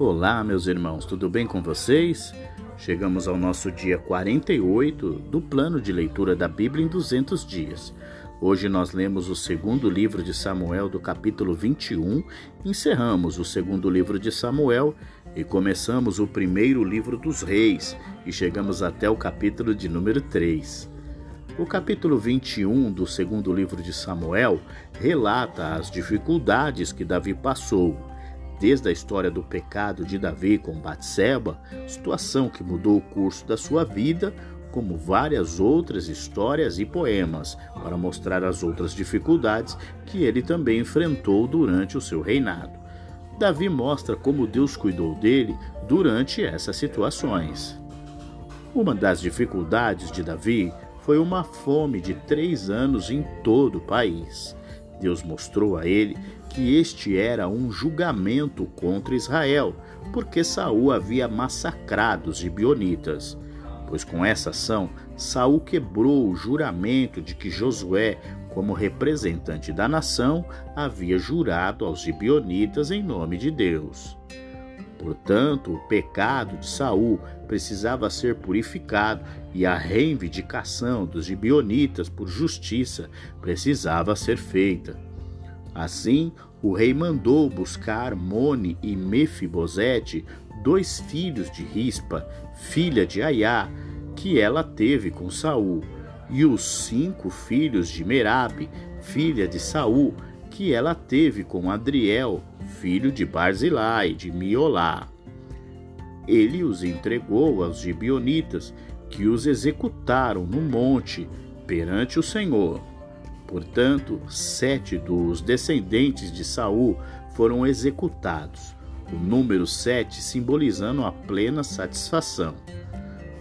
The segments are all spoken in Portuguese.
Olá, meus irmãos, tudo bem com vocês? Chegamos ao nosso dia 48 do plano de leitura da Bíblia em 200 dias. Hoje nós lemos o segundo livro de Samuel, do capítulo 21, encerramos o segundo livro de Samuel e começamos o primeiro livro dos Reis e chegamos até o capítulo de número 3. O capítulo 21 do segundo livro de Samuel relata as dificuldades que Davi passou, desde a história do pecado de Davi com Batseba, situação que mudou o curso da sua vida, como várias outras histórias e poemas, para mostrar as outras dificuldades que ele também enfrentou durante o seu reinado. Davi mostra como Deus cuidou dele durante essas situações. Uma das dificuldades de Davi foi uma fome de três anos em todo o país. Deus mostrou a ele que este era um julgamento contra Israel, porque Saul havia massacrado os gibionitas. Pois com essa ação, Saul quebrou o juramento de que Josué, como representante da nação, havia jurado aos gibionitas em nome de Deus. Portanto, o pecado de Saul precisava ser purificado e a reivindicação dos gibionitas por justiça precisava ser feita. Assim, o rei mandou buscar Mone e Mefibosete, dois filhos de Rispa, filha de Aiá, que ela teve com Saul, e os cinco filhos de Merabe, filha de Saul, que ela teve com Adriel, filho de Barzilai, de Miolá. Ele os entregou aos gibionitas, que os executaram no monte perante o Senhor. Portanto, sete dos descendentes de Saul foram executados, o número sete simbolizando a plena satisfação.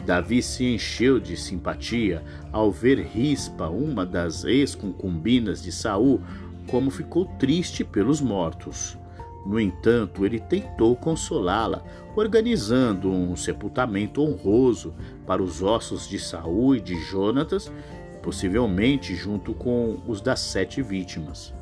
Davi se encheu de simpatia ao ver Rispa, uma das ex-concubinas de Saul, como ficou triste pelos mortos. No entanto, ele tentou consolá-la, organizando um sepultamento honroso para os ossos de Saul e de Jonatas, possivelmente junto com os das sete vítimas.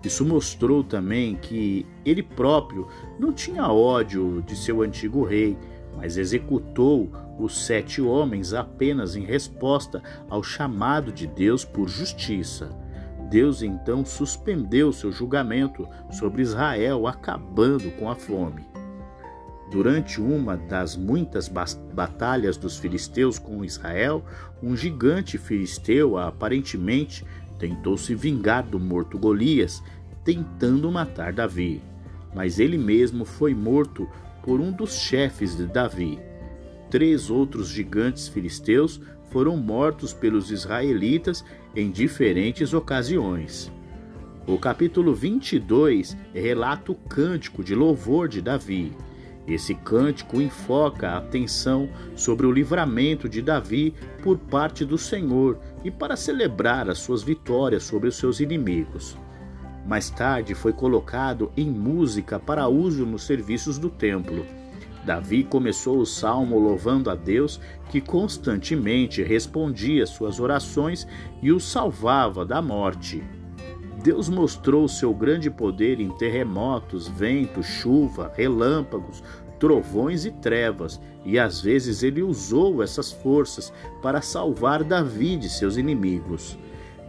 Isso mostrou também que ele próprio não tinha ódio de seu antigo rei, mas executou os sete homens apenas em resposta ao chamado de Deus por justiça. Deus então suspendeu seu julgamento sobre Israel, acabando com a fome. Durante uma das muitas batalhas dos filisteus com Israel, um gigante filisteu aparentemente tentou se vingar do morto Golias, tentando matar Davi. Mas ele mesmo foi morto por um dos chefes de Davi. Três outros gigantes filisteus foram mortos pelos israelitas em diferentes ocasiões. O capítulo 22 relata o cântico de louvor de Davi. Esse cântico enfoca a atenção sobre o livramento de Davi por parte do Senhor e para celebrar as suas vitórias sobre os seus inimigos. Mais tarde foi colocado em música para uso nos serviços do templo. Davi começou o salmo louvando a Deus, que constantemente respondia suas orações e o salvava da morte. Deus mostrou seu grande poder em terremotos, ventos, chuva, relâmpagos, trovões e trevas, e às vezes ele usou essas forças para salvar Davi de seus inimigos.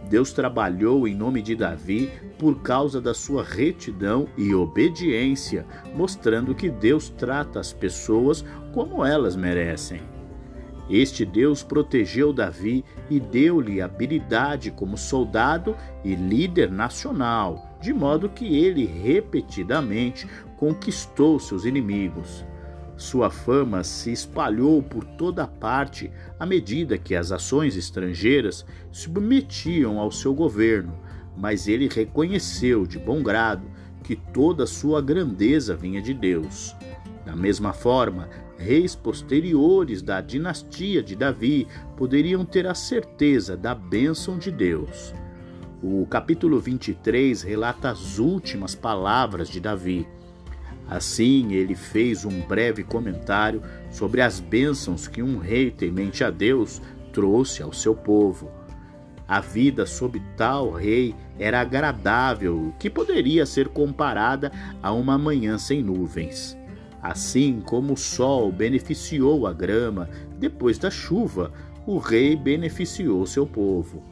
Deus trabalhou em nome de Davi por causa da sua retidão e obediência, mostrando que Deus trata as pessoas como elas merecem. Este Deus protegeu Davi e deu-lhe habilidade como soldado e líder nacional, de modo que ele repetidamente conquistou seus inimigos. Sua fama se espalhou por toda parte à medida que as ações estrangeiras submetiam ao seu governo, mas ele reconheceu de bom grado que toda sua grandeza vinha de Deus. Da mesma forma, reis posteriores da dinastia de Davi poderiam ter a certeza da bênção de Deus. O capítulo 23 relata as últimas palavras de Davi. Assim, ele fez um breve comentário sobre as bênçãos que um rei temente a Deus trouxe ao seu povo. A vida sob tal rei era agradável, que poderia ser comparada a uma manhã sem nuvens. Assim como o sol beneficiou a grama depois da chuva, o rei beneficiou seu povo.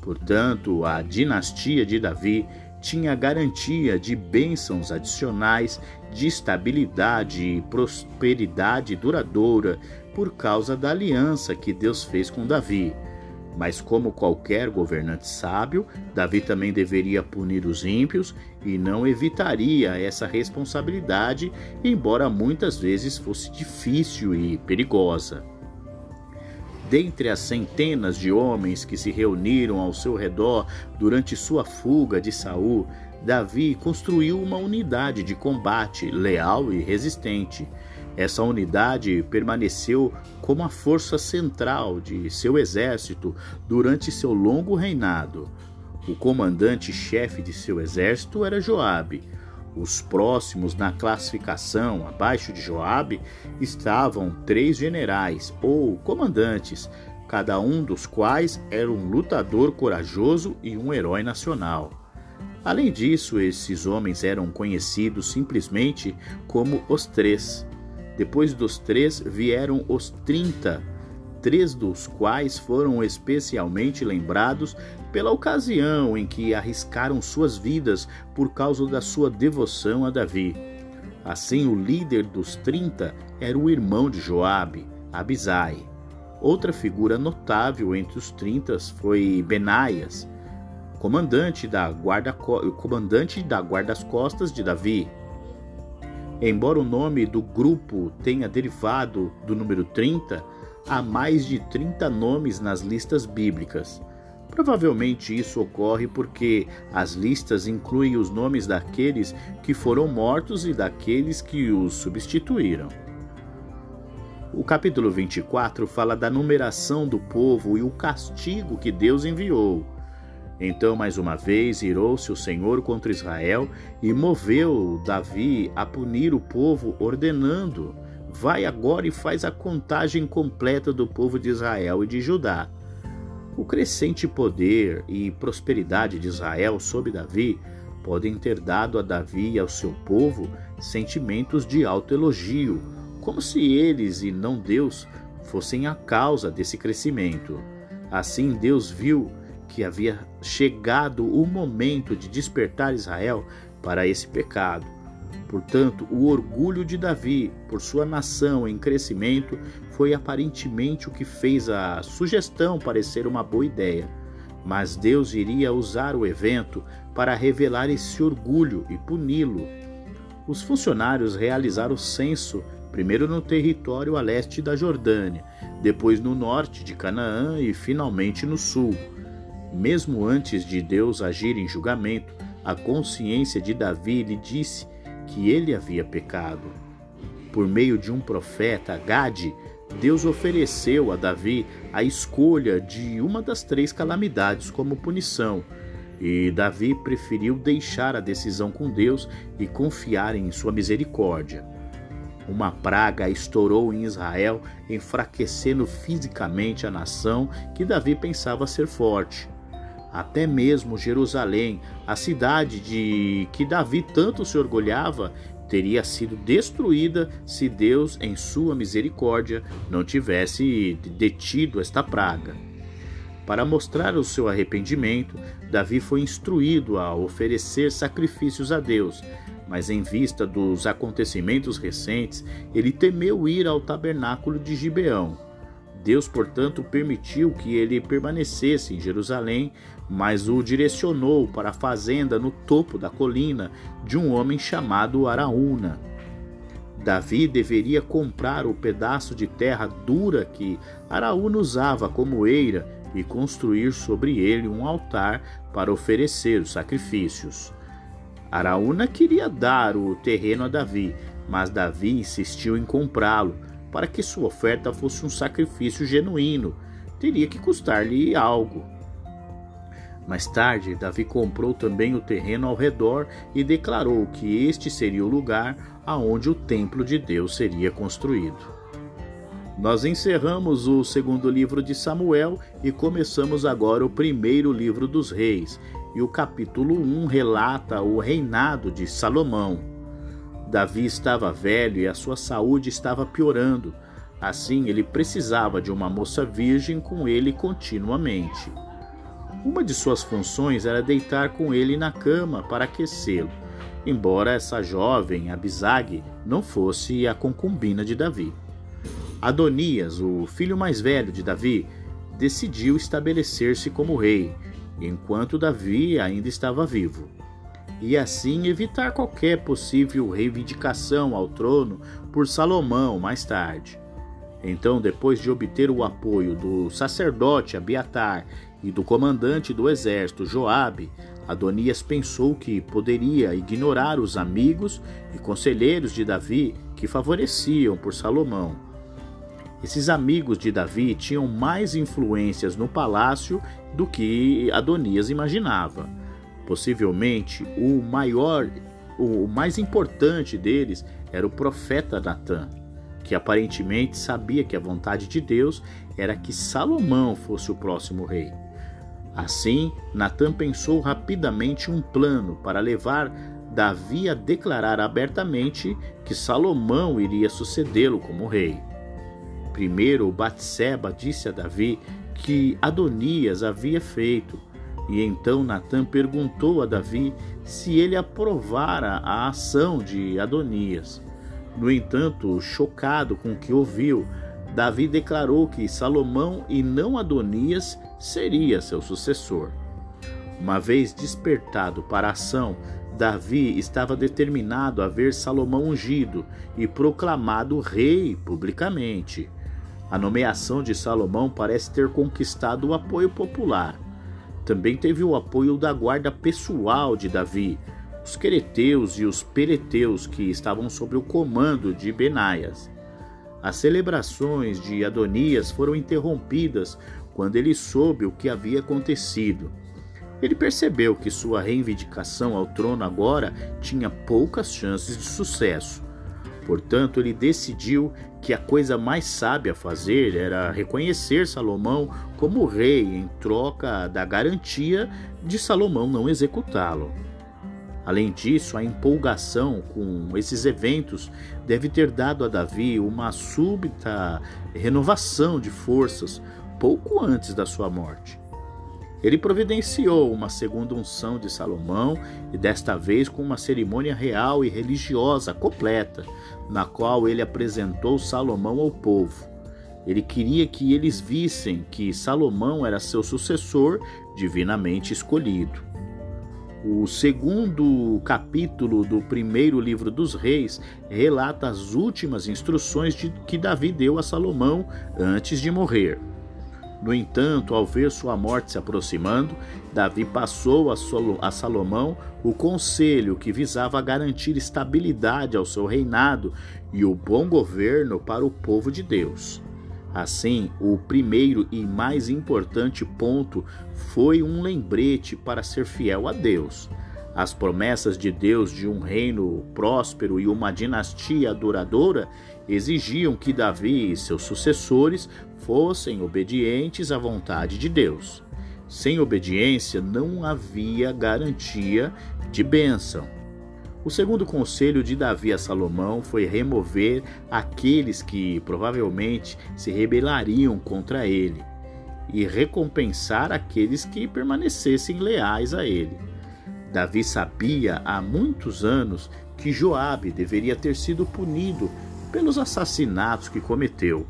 Portanto, a dinastia de Davi tinha garantia de bênçãos adicionais, de estabilidade e prosperidade duradoura por causa da aliança que Deus fez com Davi. Mas, como qualquer governante sábio, Davi também deveria punir os ímpios e não evitaria essa responsabilidade, embora muitas vezes fosse difícil e perigosa. Dentre as centenas de homens que se reuniram ao seu redor durante sua fuga de Saul, Davi construiu uma unidade de combate leal e resistente. Essa unidade permaneceu como a força central de seu exército durante seu longo reinado. O comandante-chefe de seu exército era Joabe. Os próximos na classificação, abaixo de Joabe, estavam três generais ou comandantes, cada um dos quais era um lutador corajoso e um herói nacional. Além disso, esses homens eram conhecidos simplesmente como os Três. Depois dos três vieram os trinta, três dos quais foram especialmente lembrados pela ocasião em que arriscaram suas vidas por causa da sua devoção a Davi. Assim, o líder dos trinta era o irmão de Joabe, Abisai. Outra figura notável entre os trinta foi Benaias, comandante da guarda comandante da guarda-costas de Davi. Embora o nome do grupo tenha derivado do número 30, há mais de 30 nomes nas listas bíblicas. Provavelmente isso ocorre porque as listas incluem os nomes daqueles que foram mortos e daqueles que os substituíram. O capítulo 24 fala da numeração do povo e o castigo que Deus enviou. Então, mais uma vez, irou-se o Senhor contra Israel e moveu Davi a punir o povo, ordenando: Vai agora e faz a contagem completa do povo de Israel e de Judá. O crescente poder e prosperidade de Israel sob Davi podem ter dado a Davi e ao seu povo sentimentos de alto elogio, como se eles e não Deus fossem a causa desse crescimento. Assim, Deus viu que havia chegado o momento de despertar Israel para esse pecado Portanto, o orgulho de Davi por sua nação em crescimento foi aparentemente o que fez a sugestão parecer uma boa ideia. Mas Deus iria usar o evento para revelar esse orgulho e puni-lo. Os funcionários realizaram o censo, primeiro no território a leste da Jordânia, depois no norte de Canaã e finalmente no sul. Mesmo antes de Deus agir em julgamento, a consciência de Davi lhe disse que ele havia pecado. Por meio de um profeta, Gade, Deus ofereceu a Davi a escolha de uma das três calamidades como punição, e Davi preferiu deixar a decisão com Deus e confiar em sua misericórdia. Uma praga estourou em Israel, enfraquecendo fisicamente a nação que Davi pensava ser forte. Até mesmo Jerusalém, a cidade de que Davi tanto se orgulhava, teria sido destruída se Deus, em sua misericórdia, não tivesse detido esta praga. Para mostrar o seu arrependimento, Davi foi instruído a oferecer sacrifícios a Deus, mas em vista dos acontecimentos recentes, ele temeu ir ao tabernáculo de Gibeão. Deus, portanto, permitiu que ele permanecesse em Jerusalém, mas o direcionou para a fazenda no topo da colina de um homem chamado Araúna. Davi deveria comprar o pedaço de terra dura que Araúna usava como eira e construir sobre ele um altar para oferecer os sacrifícios. Araúna queria dar o terreno a Davi, mas Davi insistiu em comprá-lo para que sua oferta fosse um sacrifício genuíno, teria que custar-lhe algo. Mais tarde, Davi comprou também o terreno ao redor e declarou que este seria o lugar aonde o templo de Deus seria construído. Nós encerramos o segundo livro de Samuel e começamos agora o primeiro livro dos reis, e o capítulo 1 relata o reinado de Salomão. Davi estava velho e a sua saúde estava piorando. Assim, ele precisava de uma moça virgem com ele continuamente. Uma de suas funções era deitar com ele na cama para aquecê-lo, embora essa jovem, Abisag, não fosse a concubina de Davi. Adonias, o filho mais velho de Davi, decidiu estabelecer-se como rei, enquanto Davi ainda estava vivo, e assim evitar qualquer possível reivindicação ao trono por Salomão mais tarde. Então, depois de obter o apoio do sacerdote Abiatar e do comandante do exército Joabe, Adonias pensou que poderia ignorar os amigos e conselheiros de Davi que favoreciam por Salomão. Esses amigos de Davi tinham mais influências no palácio do que Adonias imaginava. Possivelmente o maior, o mais importante deles era o profeta Natã, que aparentemente sabia que a vontade de Deus era que Salomão fosse o próximo rei. Assim, Natã pensou rapidamente um plano para levar Davi a declarar abertamente que Salomão iria sucedê-lo como rei. Primeiro, Batseba disse a Davi que Adonias havia feito, e então Natã perguntou a Davi se ele aprovara a ação de Adonias. No entanto, chocado com o que ouviu, Davi declarou que Salomão e não Adonias seria seu sucessor. Uma vez despertado para a ação, Davi estava determinado a ver Salomão ungido e proclamado rei publicamente. A nomeação de Salomão parece ter conquistado o apoio popular. Também teve o apoio da guarda pessoal de Davi, os quereteus e os pereteus que estavam sob o comando de Benaias. As celebrações de Adonias foram interrompidas quando ele soube o que havia acontecido. Ele percebeu que sua reivindicação ao trono agora tinha poucas chances de sucesso. Portanto, ele decidiu que a coisa mais sábia a fazer era reconhecer Salomão como rei em troca da garantia de Salomão não executá-lo. Além disso, a empolgação com esses eventos deve ter dado a Davi uma súbita renovação de forças pouco antes da sua morte. Ele providenciou uma segunda unção de Salomão e desta vez com uma cerimônia real e religiosa completa, na qual ele apresentou Salomão ao povo. Ele queria que eles vissem que Salomão era seu sucessor divinamente escolhido. O segundo capítulo do primeiro livro dos Reis relata as últimas instruções que Davi deu a Salomão antes de morrer. No entanto, ao ver sua morte se aproximando, Davi passou a Salomão o conselho que visava garantir estabilidade ao seu reinado e o bom governo para o povo de Deus. Assim, o primeiro e mais importante ponto foi um lembrete para ser fiel a Deus. As promessas de Deus de um reino próspero e uma dinastia duradoura exigiam que Davi e seus sucessores fossem obedientes à vontade de Deus. Sem obediência não havia garantia de bênção. O segundo conselho de Davi a Salomão foi remover aqueles que provavelmente se rebelariam contra ele e recompensar aqueles que permanecessem leais a ele. Davi sabia há muitos anos que Joabe deveria ter sido punido pelos assassinatos que cometeu.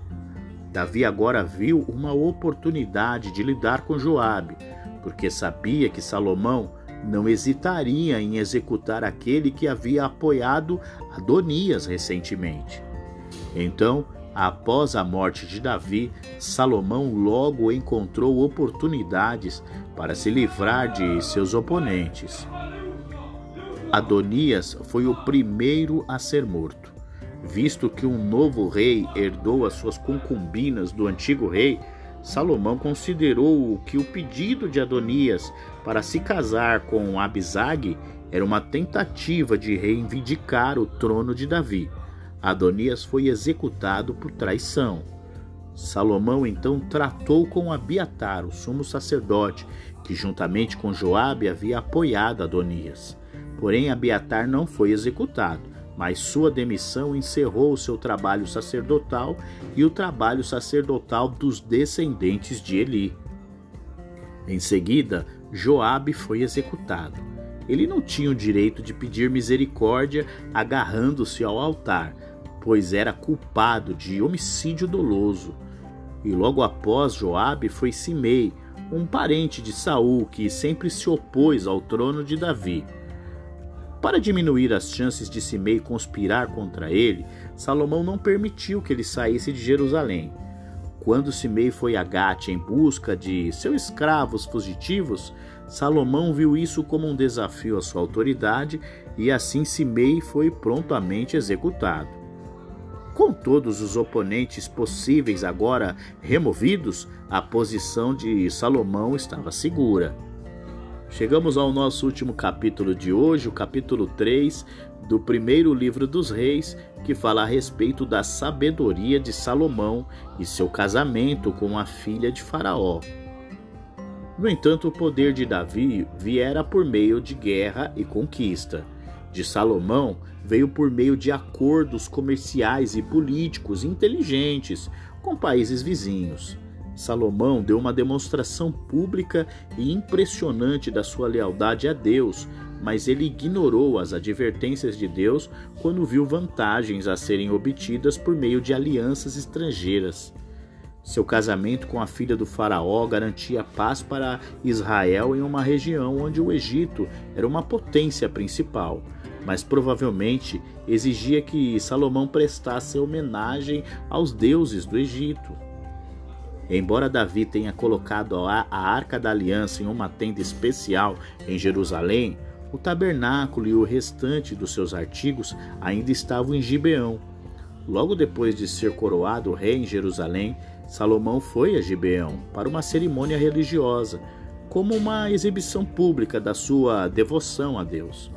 Davi agora viu uma oportunidade de lidar com Joabe, porque sabia que Salomão não hesitaria em executar aquele que havia apoiado Adonias recentemente. Então, após a morte de Davi, Salomão logo encontrou oportunidades para se livrar de seus oponentes. Adonias foi o primeiro a ser morto. Visto que um novo rei herdou as suas concubinas do antigo rei, Salomão considerou que o pedido de Adonias para se casar com Abisag era uma tentativa de reivindicar o trono de Davi. Adonias foi executado por traição. Salomão então tratou com Abiatar, o sumo sacerdote, que juntamente com Joabe havia apoiado Adonias. Porém, Abiatar não foi executado, mas sua demissão encerrou o seu trabalho sacerdotal e o trabalho sacerdotal dos descendentes de Eli. Em seguida, Joabe foi executado. Ele não tinha o direito de pedir misericórdia agarrando-se ao altar, pois era culpado de homicídio doloso. E logo após Joabe foi Simei, um parente de Saul que sempre se opôs ao trono de Davi. Para diminuir as chances de Simei conspirar contra ele, Salomão não permitiu que ele saísse de Jerusalém. Quando Simei foi a Gate em busca de seus escravos fugitivos, Salomão viu isso como um desafio à sua autoridade e assim Simei foi prontamente executado. Com todos os oponentes possíveis agora removidos, a posição de Salomão estava segura. Chegamos ao nosso último capítulo de hoje, o capítulo 3 do primeiro livro dos reis, que fala a respeito da sabedoria de Salomão e seu casamento com a filha de Faraó. No entanto, o poder de Davi viera por meio de guerra e conquista. De Salomão veio por meio de acordos comerciais e políticos inteligentes com países vizinhos. Salomão deu uma demonstração pública e impressionante da sua lealdade a Deus, mas ele ignorou as advertências de Deus quando viu vantagens a serem obtidas por meio de alianças estrangeiras. Seu casamento com a filha do Faraó garantia paz para Israel em uma região onde o Egito era uma potência principal, mas provavelmente exigia que Salomão prestasse homenagem aos deuses do Egito. Embora Davi tenha colocado a arca da aliança em uma tenda especial em Jerusalém, o tabernáculo e o restante dos seus artigos ainda estavam em Gibeão. Logo depois de ser coroado rei em Jerusalém, Salomão foi a Gibeão para uma cerimônia religiosa, como uma exibição pública da sua devoção a Deus.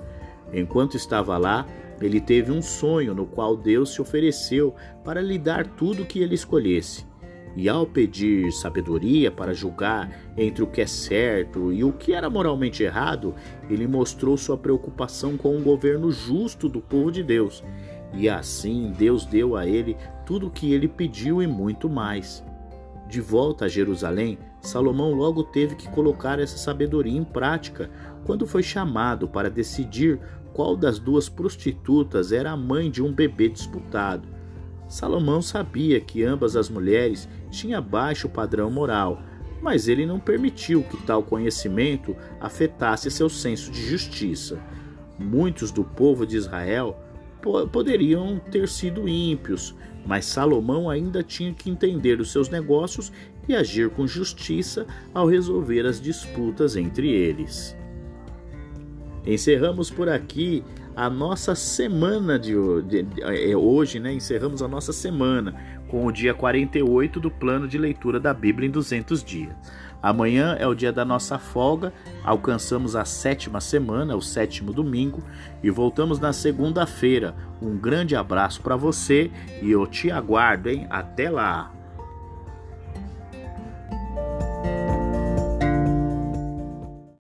Enquanto estava lá, ele teve um sonho no qual Deus se ofereceu para lhe dar tudo o que ele escolhesse. E ao pedir sabedoria para julgar entre o que é certo e o que era moralmente errado, ele mostrou sua preocupação com o governo justo do povo de Deus. E assim Deus deu a ele tudo o que ele pediu e muito mais. De volta a Jerusalém, Salomão logo teve que colocar essa sabedoria em prática quando foi chamado para decidir qual das duas prostitutas era a mãe de um bebê disputado. Salomão sabia que ambas as mulheres tinham baixo padrão moral, mas ele não permitiu que tal conhecimento afetasse seu senso de justiça. Muitos do povo de Israel poderiam ter sido ímpios, mas Salomão ainda tinha que entender os seus negócios e agir com justiça ao resolver as disputas entre eles. Encerramos por aqui a nossa semana de, de, de, é, hoje, né? Encerramos a nossa semana com o dia 48 do plano de leitura da Bíblia em 200 dias. Amanhã é o dia da nossa folga, alcançamos a sétima semana, o sétimo domingo, e voltamos na segunda-feira. Um grande abraço para você e eu te aguardo, hein? Até lá!